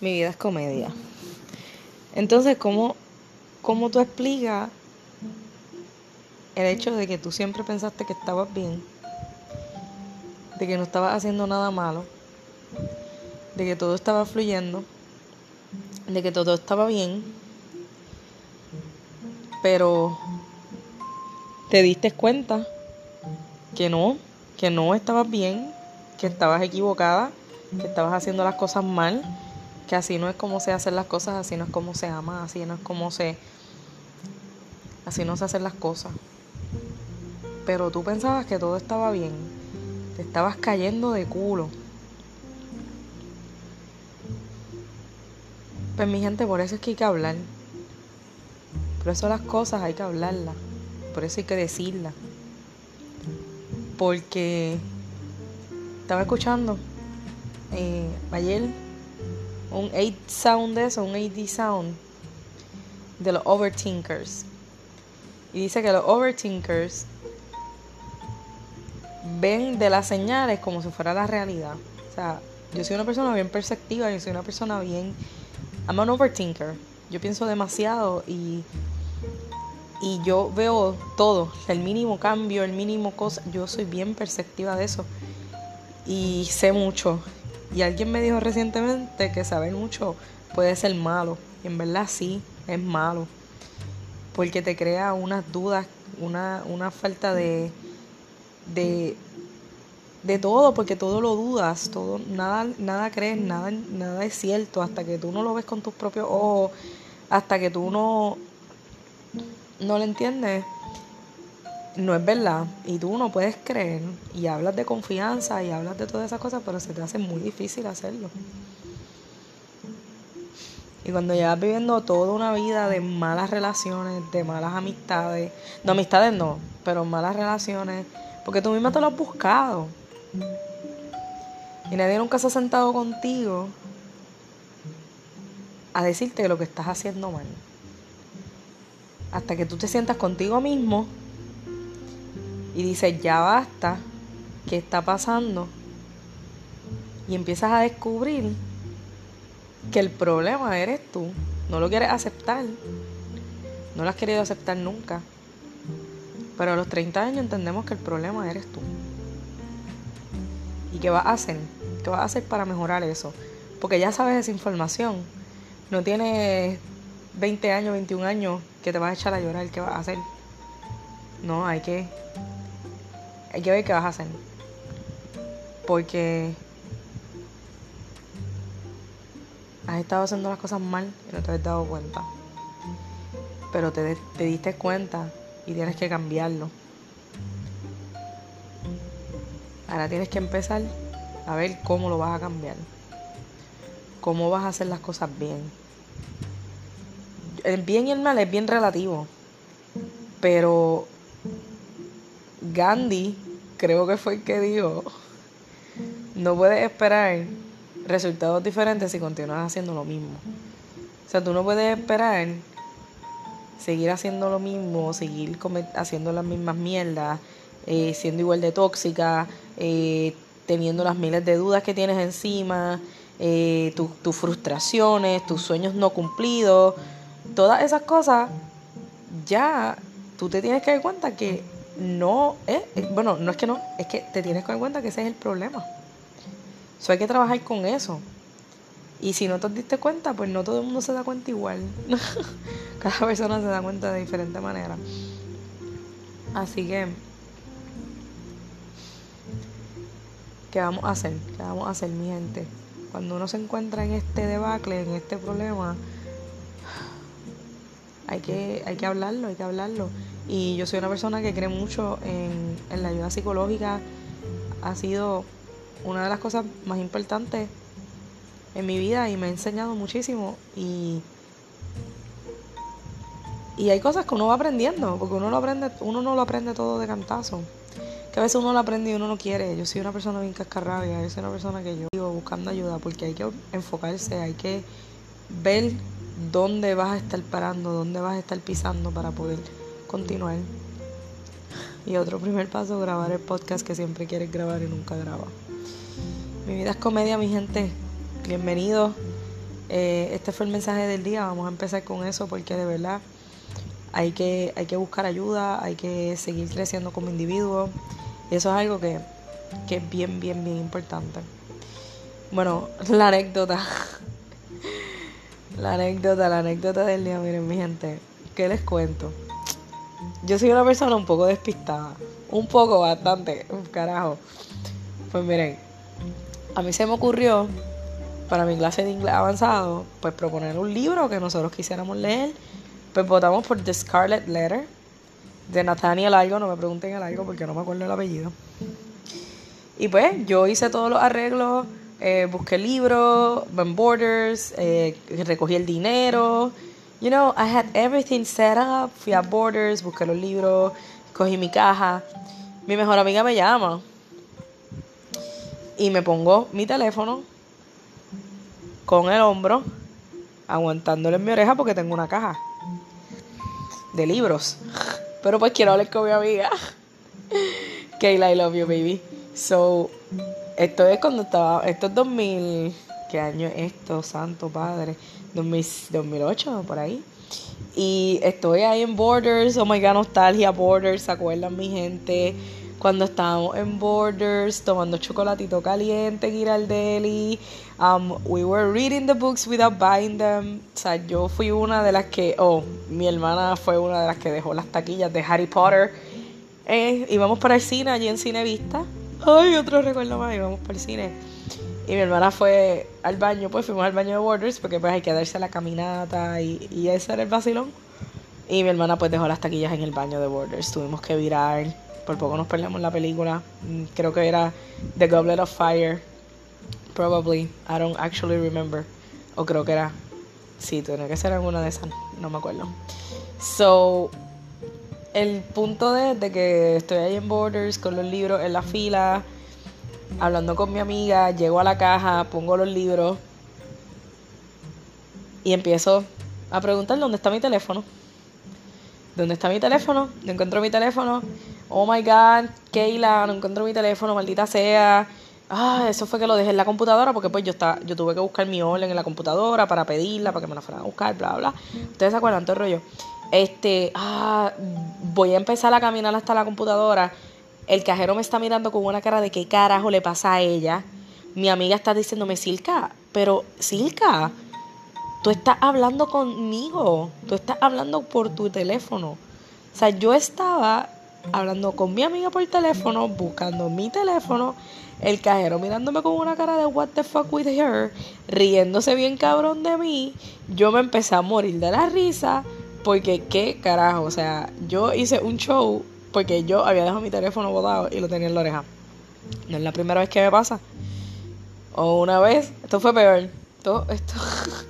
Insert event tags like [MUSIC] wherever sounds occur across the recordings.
Mi vida es comedia. Entonces, ¿cómo, cómo tú explicas el hecho de que tú siempre pensaste que estabas bien? De que no estabas haciendo nada malo. De que todo estaba fluyendo. De que todo estaba bien. Pero te diste cuenta que no, que no estabas bien, que estabas equivocada, que estabas haciendo las cosas mal que así no es como se hacen las cosas, así no es como se ama, así no es como se... Así no se hacen las cosas. Pero tú pensabas que todo estaba bien. Te estabas cayendo de culo. Pues mi gente, por eso es que hay que hablar. Por eso las cosas hay que hablarlas. Por eso hay que decirlas. Porque estaba escuchando eh, ayer un 8 sound de eso, un 8D sound de los overthinkers. Y dice que los overthinkers ven de las señales como si fuera la realidad. O sea, yo soy una persona bien perceptiva, yo soy una persona bien... I'm an overthinker. Yo pienso demasiado y, y yo veo todo, el mínimo cambio, el mínimo cosa. Yo soy bien perceptiva de eso y sé mucho. Y alguien me dijo recientemente que saber mucho puede ser malo. Y en verdad sí, es malo. Porque te crea unas dudas, una, una falta de, de, de todo, porque todo lo dudas, todo, nada, nada crees, nada, nada es cierto, hasta que tú no lo ves con tus propios ojos, hasta que tú no, no lo entiendes no es verdad y tú no puedes creer y hablas de confianza y hablas de todas esas cosas, pero se te hace muy difícil hacerlo. Y cuando llevas viviendo toda una vida de malas relaciones, de malas amistades, no amistades no, pero malas relaciones, porque tú misma te lo has buscado. Y nadie nunca se ha sentado contigo a decirte lo que estás haciendo mal. Hasta que tú te sientas contigo mismo y dices, ya basta, ¿qué está pasando? Y empiezas a descubrir que el problema eres tú, no lo quieres aceptar, no lo has querido aceptar nunca. Pero a los 30 años entendemos que el problema eres tú. ¿Y qué vas a hacer? ¿Qué vas a hacer para mejorar eso? Porque ya sabes esa información. No tienes 20 años, 21 años que te vas a echar a llorar. ¿Qué vas a hacer? No, hay que hay que ver qué vas a hacer. Porque has estado haciendo las cosas mal y no te has dado cuenta. Pero te, te diste cuenta y tienes que cambiarlo. Ahora tienes que empezar a ver cómo lo vas a cambiar. Cómo vas a hacer las cosas bien. El bien y el mal es bien relativo. Pero Gandhi, creo que fue el que dijo, no puedes esperar resultados diferentes si continúas haciendo lo mismo. O sea, tú no puedes esperar seguir haciendo lo mismo, seguir haciendo las mismas mierdas, eh, siendo igual de tóxica, eh, teniendo las miles de dudas que tienes encima, eh, tus frustraciones, tus sueños no cumplidos, todas esas cosas, ya tú te tienes que dar cuenta que no es, bueno, no es que no, es que te tienes que dar cuenta que ese es el problema. Eso hay que trabajar con eso. Y si no te diste cuenta, pues no todo el mundo se da cuenta igual. [LAUGHS] Cada persona se da cuenta de diferente manera. Así que, ¿qué vamos a hacer? ¿Qué vamos a hacer, mi gente? Cuando uno se encuentra en este debacle, en este problema, hay que, hay que hablarlo, hay que hablarlo. Y yo soy una persona que cree mucho en, en la ayuda psicológica. Ha sido una de las cosas más importantes en mi vida y me ha enseñado muchísimo. Y, y hay cosas que uno va aprendiendo, porque uno, lo aprende, uno no lo aprende todo de cantazo. Que a veces uno lo aprende y uno no quiere. Yo soy una persona bien cascarrabia, yo soy una persona que yo vivo buscando ayuda porque hay que enfocarse, hay que ver dónde vas a estar parando, dónde vas a estar pisando para poder continuar. Y otro primer paso, grabar el podcast que siempre quieres grabar y nunca graba. Mi vida es comedia, mi gente. Bienvenidos. eh, este fue el mensaje del día. Vamos a empezar con eso porque de verdad hay que, hay que buscar ayuda, hay que seguir creciendo como individuo. Y eso es algo que, que es bien, bien, bien importante. Bueno, la anécdota. La anécdota, la anécdota del día, miren mi gente, ¿qué les cuento? Yo soy una persona un poco despistada, un poco, bastante, carajo. Pues miren, a mí se me ocurrió para mi clase de inglés avanzado, pues proponer un libro que nosotros quisiéramos leer. Pues votamos por The Scarlet Letter de Nathaniel algo, no me pregunten el algo porque no me acuerdo el apellido. Y pues yo hice todos los arreglos eh, busqué libros, Ben Borders, eh, recogí el dinero. You know, I had everything set up. Fui a Borders, busqué los libros, cogí mi caja. Mi mejor amiga me llama y me pongo mi teléfono con el hombro, aguantándole en mi oreja porque tengo una caja de libros. Pero pues quiero hablar con mi amiga. [LAUGHS] Kayla, I love you, baby. So, esto es cuando estaba, esto es 2000, ¿qué año es esto? Santo Padre, 2008, por ahí. Y estoy ahí en Borders, oh my god, nostalgia, Borders, ¿se acuerdan mi gente? Cuando estábamos en Borders, tomando chocolatito caliente en Giraldelli, um, we were reading the books without buying them. O sea, yo fui una de las que, oh, mi hermana fue una de las que dejó las taquillas de Harry Potter. Eh, íbamos para el cine, allí en Cine Vista Ay, otro recuerdo más, íbamos por el cine. Y mi hermana fue al baño, pues fuimos al baño de Borders porque pues hay que darse la caminata y, y ese era el vacilón. Y mi hermana pues dejó las taquillas en el baño de Borders. Tuvimos que virar, por poco nos perdemos la película. Mm, creo que era The Goblet of Fire. Probably, I don't actually remember. O creo que era, sí, tiene que ser alguna de esas, no me acuerdo. So, el punto de, que estoy ahí en Borders con los libros en la fila, hablando con mi amiga, llego a la caja, pongo los libros y empiezo a preguntar dónde está mi teléfono. ¿Dónde está mi teléfono? No encuentro mi teléfono. Oh my god, Keila, no encuentro mi teléfono, maldita sea. Ah, eso fue que lo dejé en la computadora porque pues yo estaba, yo tuve que buscar mi orden en la computadora para pedirla, para que me la fueran a buscar, bla, bla. Ustedes se acuerdan todo el rollo. Este, ah, voy a empezar a caminar hasta la computadora. El cajero me está mirando con una cara de qué carajo le pasa a ella. Mi amiga está diciéndome, Silka, pero Silka, tú estás hablando conmigo. Tú estás hablando por tu teléfono. O sea, yo estaba hablando con mi amiga por teléfono, buscando mi teléfono, el cajero mirándome con una cara de what the fuck with her, riéndose bien cabrón de mí. Yo me empecé a morir de la risa porque qué carajo, o sea, yo hice un show porque yo había dejado mi teléfono botado y lo tenía en la oreja. No es la primera vez que me pasa. O una vez, esto fue peor. Esto, esto,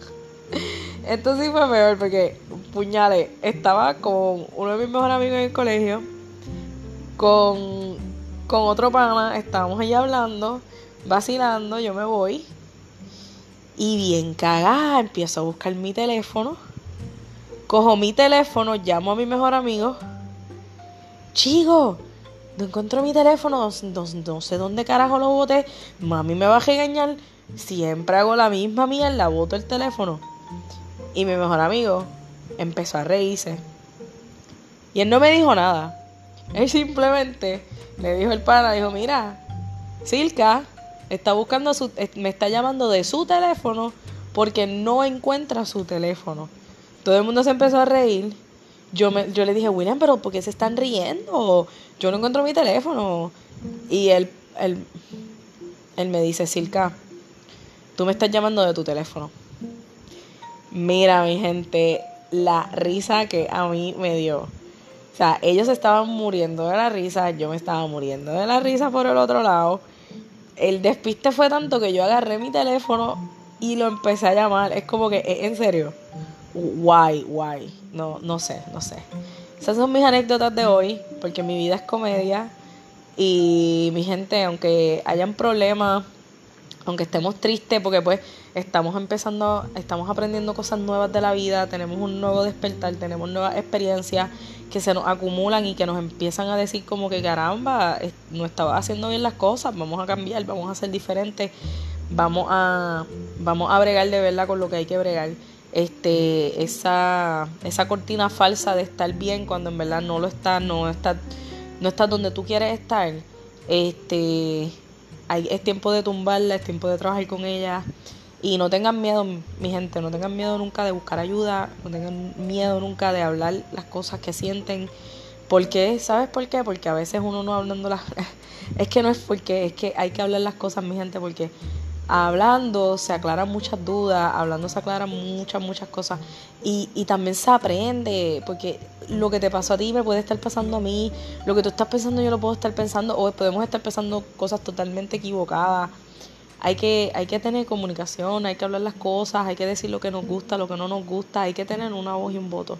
[LAUGHS] esto sí fue peor porque, puñales, estaba con uno de mis mejores amigos en el colegio, con, con otro pana, estábamos allá hablando, vacilando, yo me voy. Y bien cagada, empiezo a buscar mi teléfono Cojo mi teléfono, llamo a mi mejor amigo. Chico, no encuentro mi teléfono, no, sé dónde carajo lo boté. Mami me va a regañar. Siempre hago la misma mierda, boto el teléfono. Y mi mejor amigo empezó a reírse. Y él no me dijo nada. Él simplemente le dijo el pana, dijo, mira, Silka está buscando su, me está llamando de su teléfono porque no encuentra su teléfono. Todo el mundo se empezó a reír. Yo, me, yo le dije, William, pero ¿por qué se están riendo? Yo no encuentro mi teléfono. Y él, él, él me dice, Silka, tú me estás llamando de tu teléfono. Mira, mi gente, la risa que a mí me dio. O sea, ellos estaban muriendo de la risa, yo me estaba muriendo de la risa por el otro lado. El despiste fue tanto que yo agarré mi teléfono y lo empecé a llamar. Es como que, en serio Why, why. No, no sé, no sé. Esas son mis anécdotas de hoy, porque mi vida es comedia. Y mi gente, aunque hayan problemas, aunque estemos tristes, porque pues estamos empezando, estamos aprendiendo cosas nuevas de la vida, tenemos un nuevo despertar, tenemos nuevas experiencias que se nos acumulan y que nos empiezan a decir como que caramba, no estaba haciendo bien las cosas, vamos a cambiar, vamos a ser diferentes vamos a, vamos a bregar de verdad con lo que hay que bregar. Este, esa, esa cortina falsa de estar bien cuando en verdad no lo está, no está, no está donde tú quieres estar. Este, es tiempo de tumbarla, es tiempo de trabajar con ella. Y no tengan miedo, mi gente, no tengan miedo nunca de buscar ayuda, no tengan miedo nunca de hablar las cosas que sienten. ¿Por qué? ¿Sabes por qué? Porque a veces uno no hablando las... [LAUGHS] es que no es porque, es que hay que hablar las cosas, mi gente, porque hablando se aclaran muchas dudas, hablando se aclaran muchas, muchas cosas. Y, y también se aprende, porque lo que te pasó a ti me puede estar pasando a mí, lo que tú estás pensando yo lo puedo estar pensando, o podemos estar pensando cosas totalmente equivocadas. Hay que, hay que tener comunicación, hay que hablar las cosas, hay que decir lo que nos gusta, lo que no nos gusta, hay que tener una voz y un voto.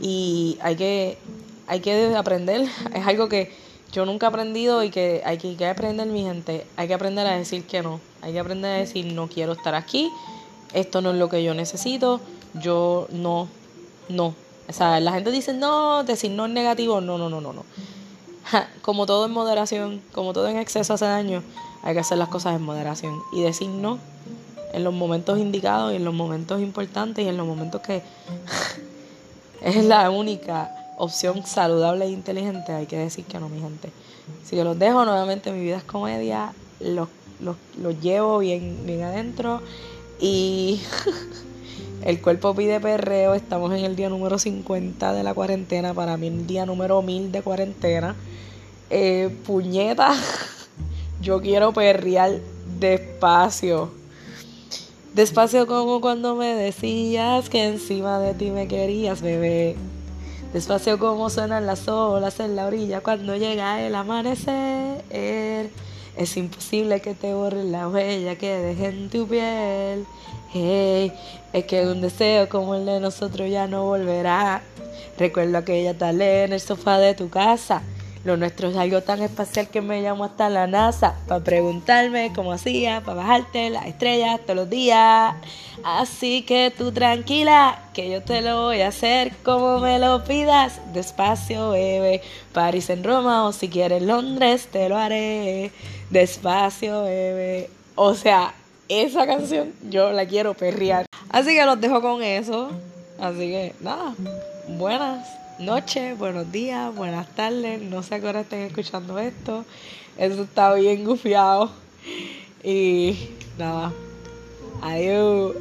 Y hay que, hay que aprender, [LAUGHS] es algo que yo nunca he aprendido y que hay que, aprender, mi gente. Hay que aprender a decir que no. Hay que aprender a decir no quiero estar aquí. Esto no es lo que yo necesito. Yo no, no. O sea, la gente dice no, decir no es negativo. No, no, no, no, no. como todo en moderación, como todo en exceso hace daño, hay que hacer las cosas en moderación. Y decir no en los momentos indicados y en los momentos importantes y en los momentos que es la única opción saludable e inteligente, hay que decir que no, mi gente. Si yo los dejo, nuevamente mi vida es comedia, los, los, llevo bien, bien adentro y [LAUGHS] el cuerpo pide perreo, estamos en el día número 50 de la cuarentena, para mí el día número 1000 de cuarentena. Eh, puñeta, [LAUGHS] yo quiero perrear despacio. Despacio como cuando me decías que encima de ti me querías, bebé. Despacio como suenan las olas en la orilla cuando llega el amanecer. Es imposible que te borre la huella que deje en tu piel. Hey, es que un deseo como el de nosotros ya no volverá. Recuerdo aquella tal en el sofá de tu casa lo nuestro es algo tan especial que me llamo hasta la NASA para preguntarme cómo hacía, para bajarte las estrellas todos los días. Así que tú tranquila, que yo te lo voy a hacer como me lo pidas. Despacio, bebé. París en Roma o si quieres Londres, te lo haré. Despacio, bebé. O sea, esa canción yo la quiero perrear. Así que los dejo con eso. Así que nada, buenas noches, buenos días, buenas tardes. No sé a qué hora estén escuchando esto. Eso está bien gufiado. Y nada. Adiós.